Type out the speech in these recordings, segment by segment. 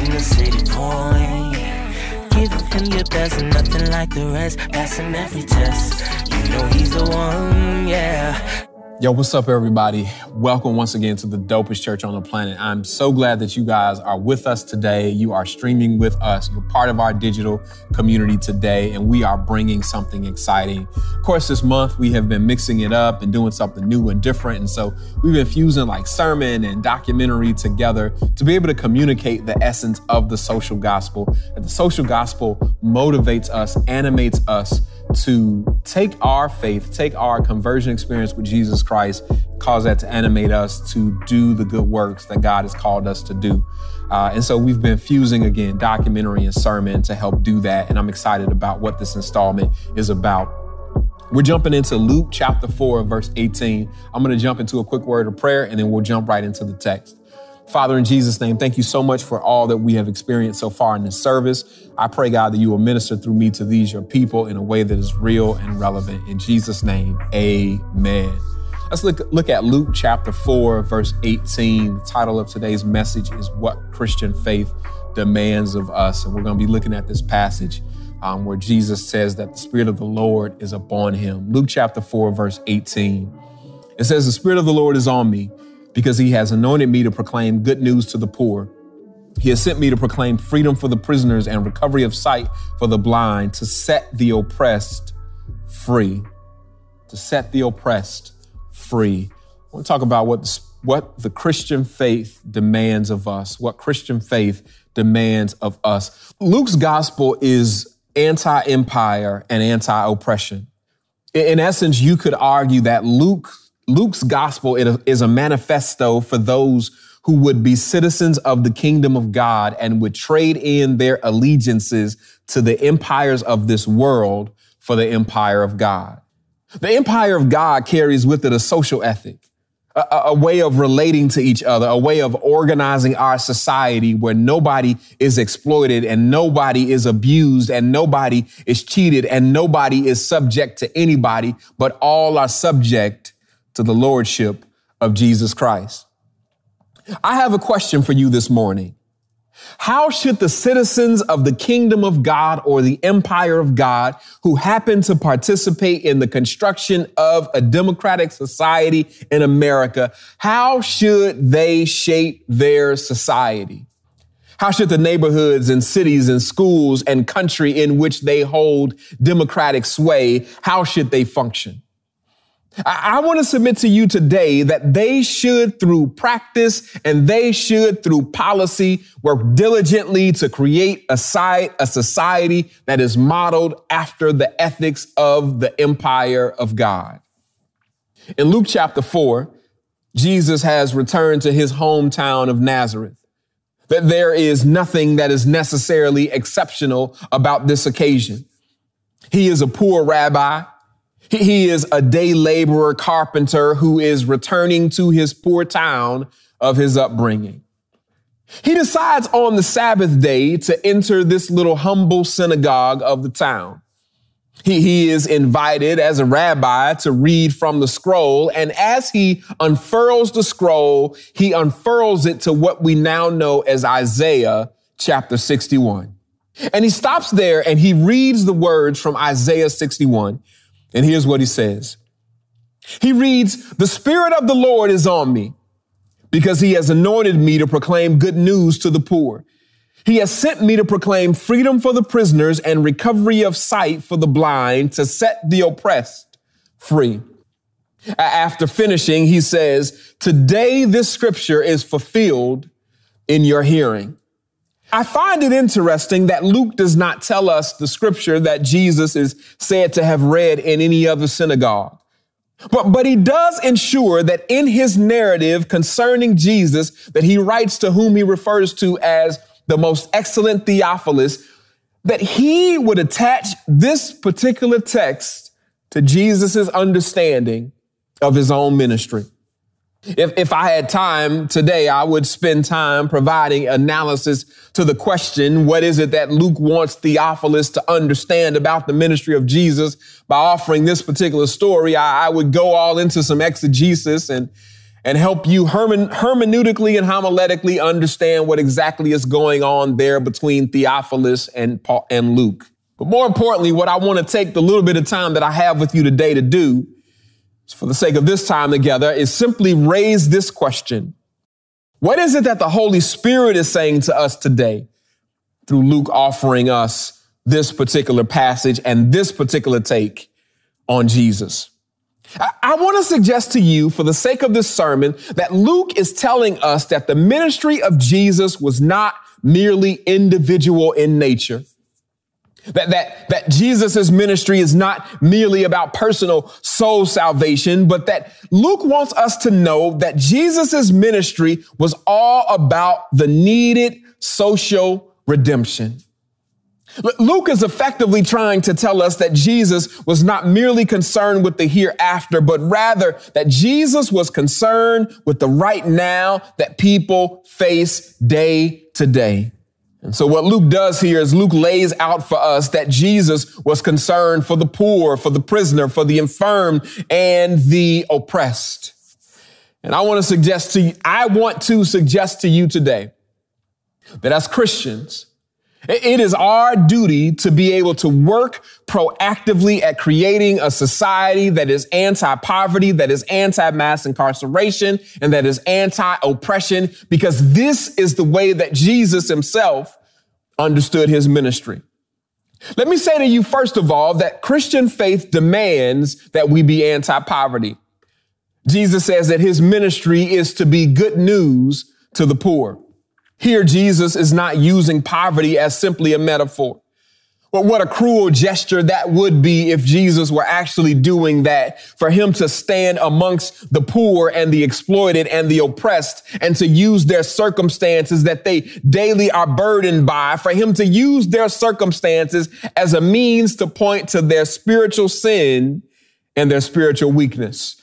Tune the city point. Giving him your best, nothing like the rest, passing every test. You know he's the one, yeah. Yo, what's up, everybody? Welcome once again to the dopest church on the planet. I'm so glad that you guys are with us today. You are streaming with us. You're part of our digital community today, and we are bringing something exciting. Of course, this month we have been mixing it up and doing something new and different. And so we've been fusing like sermon and documentary together to be able to communicate the essence of the social gospel. That the social gospel motivates us, animates us to take our faith, take our conversion experience with Jesus Christ, cause that to animate us to do the good works that God has called us to do. Uh, and so we've been fusing again documentary and sermon to help do that. And I'm excited about what this installment is about. We're jumping into Luke chapter 4, verse 18. I'm going to jump into a quick word of prayer and then we'll jump right into the text. Father, in Jesus' name, thank you so much for all that we have experienced so far in this service. I pray, God, that you will minister through me to these, your people, in a way that is real and relevant. In Jesus' name, amen. Let's look, look at Luke chapter 4, verse 18. The title of today's message is What Christian Faith Demands of Us. And we're going to be looking at this passage um, where Jesus says that the Spirit of the Lord is upon him. Luke chapter 4, verse 18. It says, The Spirit of the Lord is on me because he has anointed me to proclaim good news to the poor. He has sent me to proclaim freedom for the prisoners and recovery of sight for the blind, to set the oppressed free. To set the oppressed free. I want to talk about what what the Christian faith demands of us, what Christian faith demands of us. Luke's gospel is anti empire and anti oppression. In essence, you could argue that Luke Luke's gospel is a manifesto for those who would be citizens of the kingdom of God and would trade in their allegiances to the empires of this world for the empire of God. The empire of God carries with it a social ethic, a, a, way of relating to each other, a way of organizing our society where nobody is exploited and nobody is abused and nobody is cheated and nobody is subject to anybody, but all are subject to the lordship of Jesus Christ. I have a question for you this morning. How should the citizens of the kingdom of God or the empire of God who happen to participate in the construction of a democratic society in America, how should they shape their society? How should the neighborhoods and cities and schools and country in which they hold democratic sway, how should they function? I, want to submit to you today that they should, through practice and they should, through policy, work diligently to create a society that is modeled after the ethics of the empire of God. In Luke chapter 4, Jesus has returned to his hometown of Nazareth. That there is nothing that is necessarily exceptional about this occasion. He is a poor rabbi he is a day laborer carpenter who is returning to his poor town of his upbringing. He decides on the Sabbath day to enter this little humble synagogue of the town. He, he is invited as a rabbi to read from the scroll. And as he unfurls the scroll, he unfurls it to what we now know as Isaiah chapter 61. And he stops there and he reads the words from Isaiah 61. And here's what he says. He reads, the spirit of the Lord is on me because he has anointed me to proclaim good news to the poor. He has sent me to proclaim freedom for the prisoners and recovery of sight for the blind to set the oppressed free. After finishing, he says, today this scripture is fulfilled in your hearing. I find it interesting that Luke does not tell us the scripture that Jesus is said to have read in any other synagogue. But, but he does ensure that in his narrative concerning Jesus, that he writes to whom he refers to as the most excellent Theophilus, that he would attach this particular text to Jesus' understanding of his own ministry. If, if I had time today, I would spend time providing analysis to the question, what is it that Luke wants Theophilus to understand about the ministry of Jesus? By offering this particular story, I, I would go all into some exegesis and, and help you hermen, hermeneutically and homiletically understand what exactly is going on there between Theophilus and Paul and Luke. But more importantly, what I want to take the little bit of time that I have with you today to do for the sake of this time together, is simply raise this question. What is it that the Holy Spirit is saying to us today through Luke offering us this particular passage and this particular take on Jesus? I, want to suggest to you, for the sake of this sermon, that Luke is telling us that the ministry of Jesus was not merely individual in nature. That, that, that Jesus' ministry is not merely about personal soul salvation, but that Luke wants us to know that Jesus' ministry was all about the needed social redemption. Luke is effectively trying to tell us that Jesus was not merely concerned with the hereafter, but rather that Jesus was concerned with the right now that people face day to day. And so what Luke does here is Luke lays out for us that Jesus was concerned for the poor, for the prisoner, for the infirm and the oppressed. And I want to suggest to you, I want to suggest to you today that as Christians, it is our duty to be able to work proactively at creating a society that is anti-poverty, that is anti-mass incarceration, and that is anti-oppression, because this is the way that Jesus himself understood his ministry. Let me say to you, first of all, that Christian faith demands that we be anti-poverty. Jesus says that his ministry is to be good news to the poor. Here, Jesus is not using poverty as simply a metaphor. But what a cruel gesture that would be if Jesus were actually doing that for him to stand amongst the poor and the exploited and the oppressed and to use their circumstances that they daily are burdened by, for him to use their circumstances as a means to point to their spiritual sin and their spiritual weakness.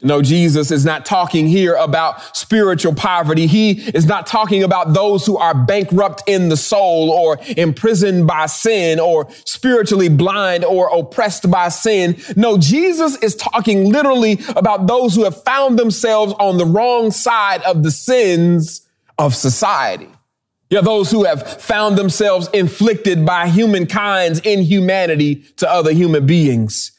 No, Jesus is not talking here about spiritual poverty. He is not talking about those who are bankrupt in the soul or imprisoned by sin or spiritually blind or oppressed by sin. No, Jesus is talking literally about those who have found themselves on the wrong side of the sins of society. Yeah, those who have found themselves inflicted by humankind's inhumanity to other human beings.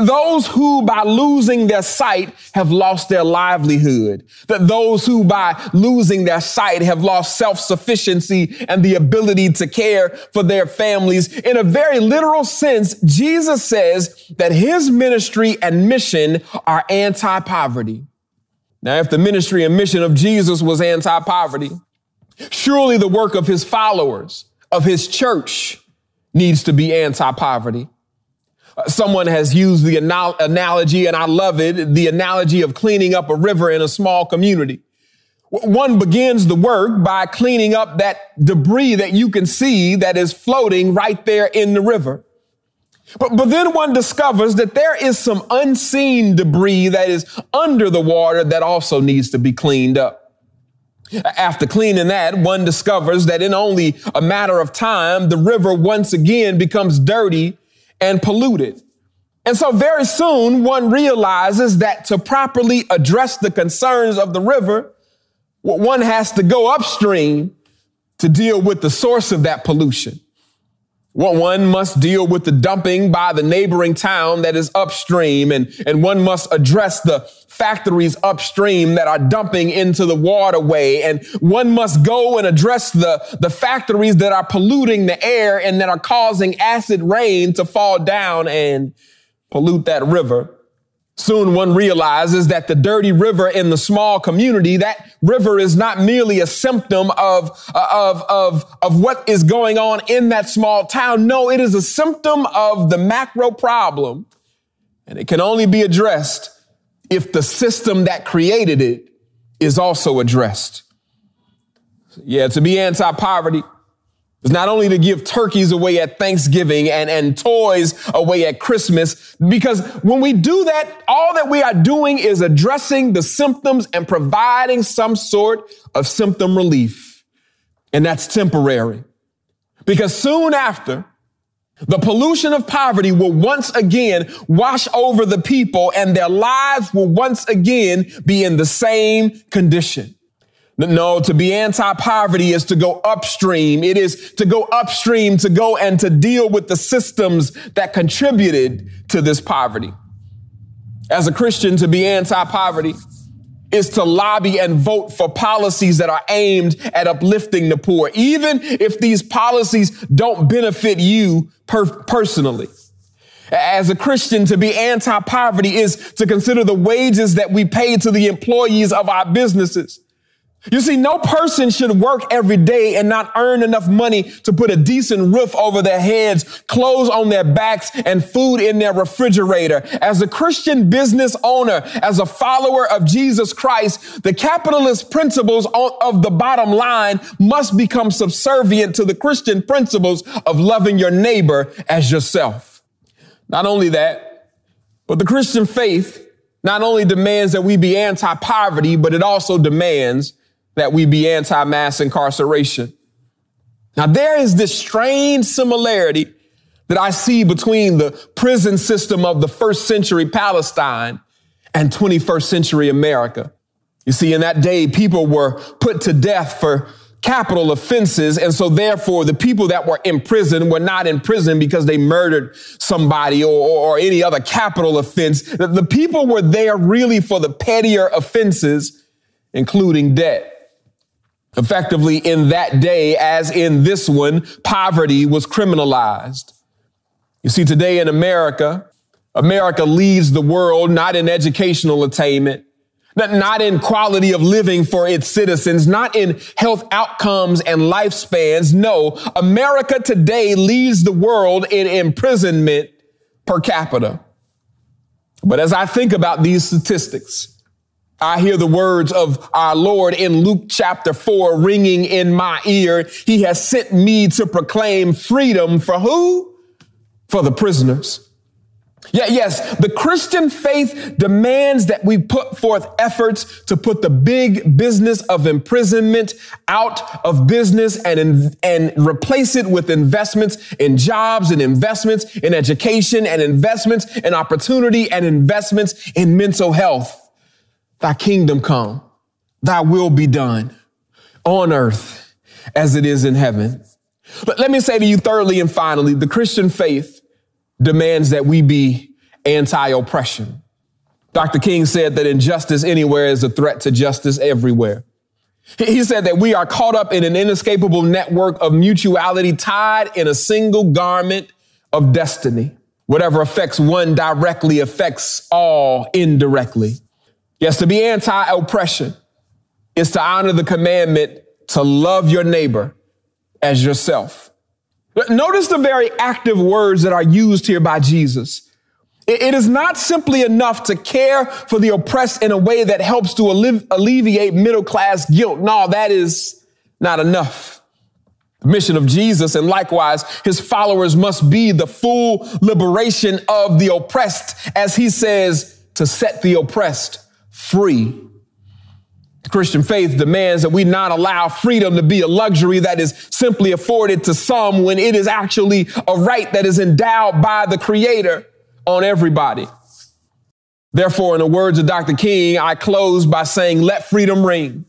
Those who by losing their sight have lost their livelihood. That those who by losing their sight have lost self-sufficiency and the ability to care for their families. In a very literal sense, Jesus says that his ministry and mission are anti-poverty. Now, if the ministry and mission of Jesus was anti-poverty, surely the work of his followers, of his church needs to be anti-poverty. Someone has used the anal- analogy, and I love it, the analogy of cleaning up a river in a small community. One begins the work by cleaning up that debris that you can see that is floating right there in the river. But, but then one discovers that there is some unseen debris that is under the water that also needs to be cleaned up. After cleaning that, one discovers that in only a matter of time, the river once again becomes dirty and polluted. And so very soon one realizes that to properly address the concerns of the river, one has to go upstream to deal with the source of that pollution. One must deal with the dumping by the neighboring town that is upstream, and, and one must address the factories upstream that are dumping into the waterway. And one must go and address the, the factories that are polluting the air and that are causing acid rain to fall down and pollute that river. Soon one realizes that the dirty river in the small community, that river is not merely a symptom of, uh, of, of, of what is going on in that small town. No, it is a symptom of the macro problem. And it can only be addressed if the system that created it is also addressed. Yeah, to be anti-poverty is not only to give turkeys away at Thanksgiving and, and toys away at Christmas, because when we do that, all that we are doing is addressing the symptoms and providing some sort of symptom relief. And that's temporary. Because soon after, the pollution of poverty will once again wash over the people and their lives will once again be in the same condition. No, to be anti-poverty is to go upstream. It is to go upstream, to go and to deal with the systems that contributed to this poverty. As a Christian, to be anti-poverty is to lobby and vote for policies that are aimed at uplifting the poor, even if these policies don't benefit you per- personally. As a Christian, to be anti-poverty is to consider the wages that we pay to the employees of our businesses you see, no person should work every day and not earn enough money to put a decent roof over their heads, clothes on their backs, and food in their refrigerator. As a Christian business owner, as a follower of Jesus Christ, the capitalist principles of the bottom line must become subservient to the Christian principles of loving your neighbor as yourself. Not only that, but the Christian faith not only demands that we be anti-poverty, but it also demands that we be anti-mass incarceration. Now there is this strange similarity that I see between the prison system of the first century Palestine and 21st century America. You see, in that day, people were put to death for capital offenses. And so therefore the people that were in prison were not in prison because they murdered somebody or, or, or any other capital offense. The, the people were there really for the pettier offenses, including debt. Effectively, in that day, as in this one, poverty was criminalized. You see, today in America, America leads the world not in educational attainment, not in quality of living for its citizens, not in health outcomes and lifespans. No, America today leads the world in imprisonment per capita. But as I think about these statistics, I hear the words of our Lord in Luke chapter four ringing in my ear. He has sent me to proclaim freedom for who? For the prisoners. Yeah, yes, the Christian faith demands that we put forth efforts to put the big business of imprisonment out of business and, and replace it with investments in jobs and investments in education and investments in opportunity and investments in mental health. Thy kingdom come, thy will be done on earth as it is in heaven. But let me say to you thirdly and finally, the Christian faith demands that we be anti-oppression. Dr. King said that injustice anywhere is a threat to justice everywhere. He said that we are caught up in an inescapable network of mutuality tied in a single garment of destiny. Whatever affects one directly affects all indirectly. Yes, to be anti oppression is to honor the commandment to love your neighbor as yourself. Notice the very active words that are used here by Jesus. It is not simply enough to care for the oppressed in a way that helps to alleviate middle class guilt. No, that is not enough. The mission of Jesus and likewise his followers must be the full liberation of the oppressed, as he says, to set the oppressed free. Christian faith demands that we not allow freedom to be a luxury that is simply afforded to some when it is actually a right that is endowed by the creator on everybody. Therefore, in the words of Dr. King, I close by saying, let freedom ring.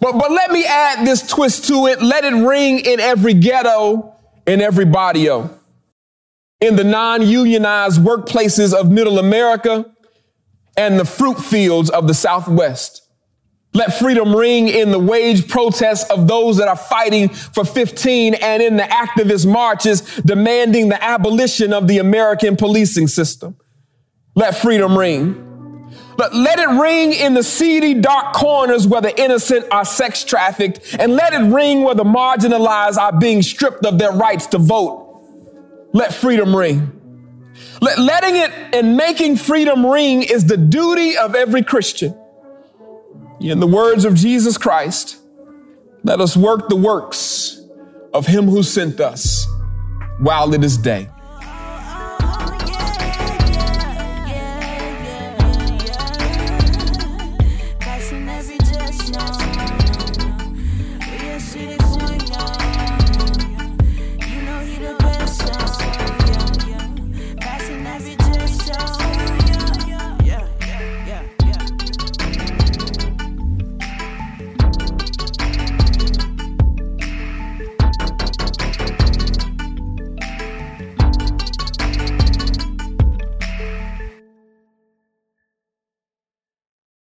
But, but let me add this twist to it. Let it ring in every ghetto, in every barrio. In the non-unionized workplaces of middle America, and the fruit fields of the Southwest. Let freedom ring in the wage protests of those that are fighting for 15 and in the activist marches demanding the abolition of the American policing system. Let freedom ring. But let it ring in the seedy, dark corners where the innocent are sex trafficked, and let it ring where the marginalized are being stripped of their rights to vote. Let freedom ring. Letting it and making freedom ring is the duty of every Christian. In the words of Jesus Christ, Let us work the works of him who sent us while it is day.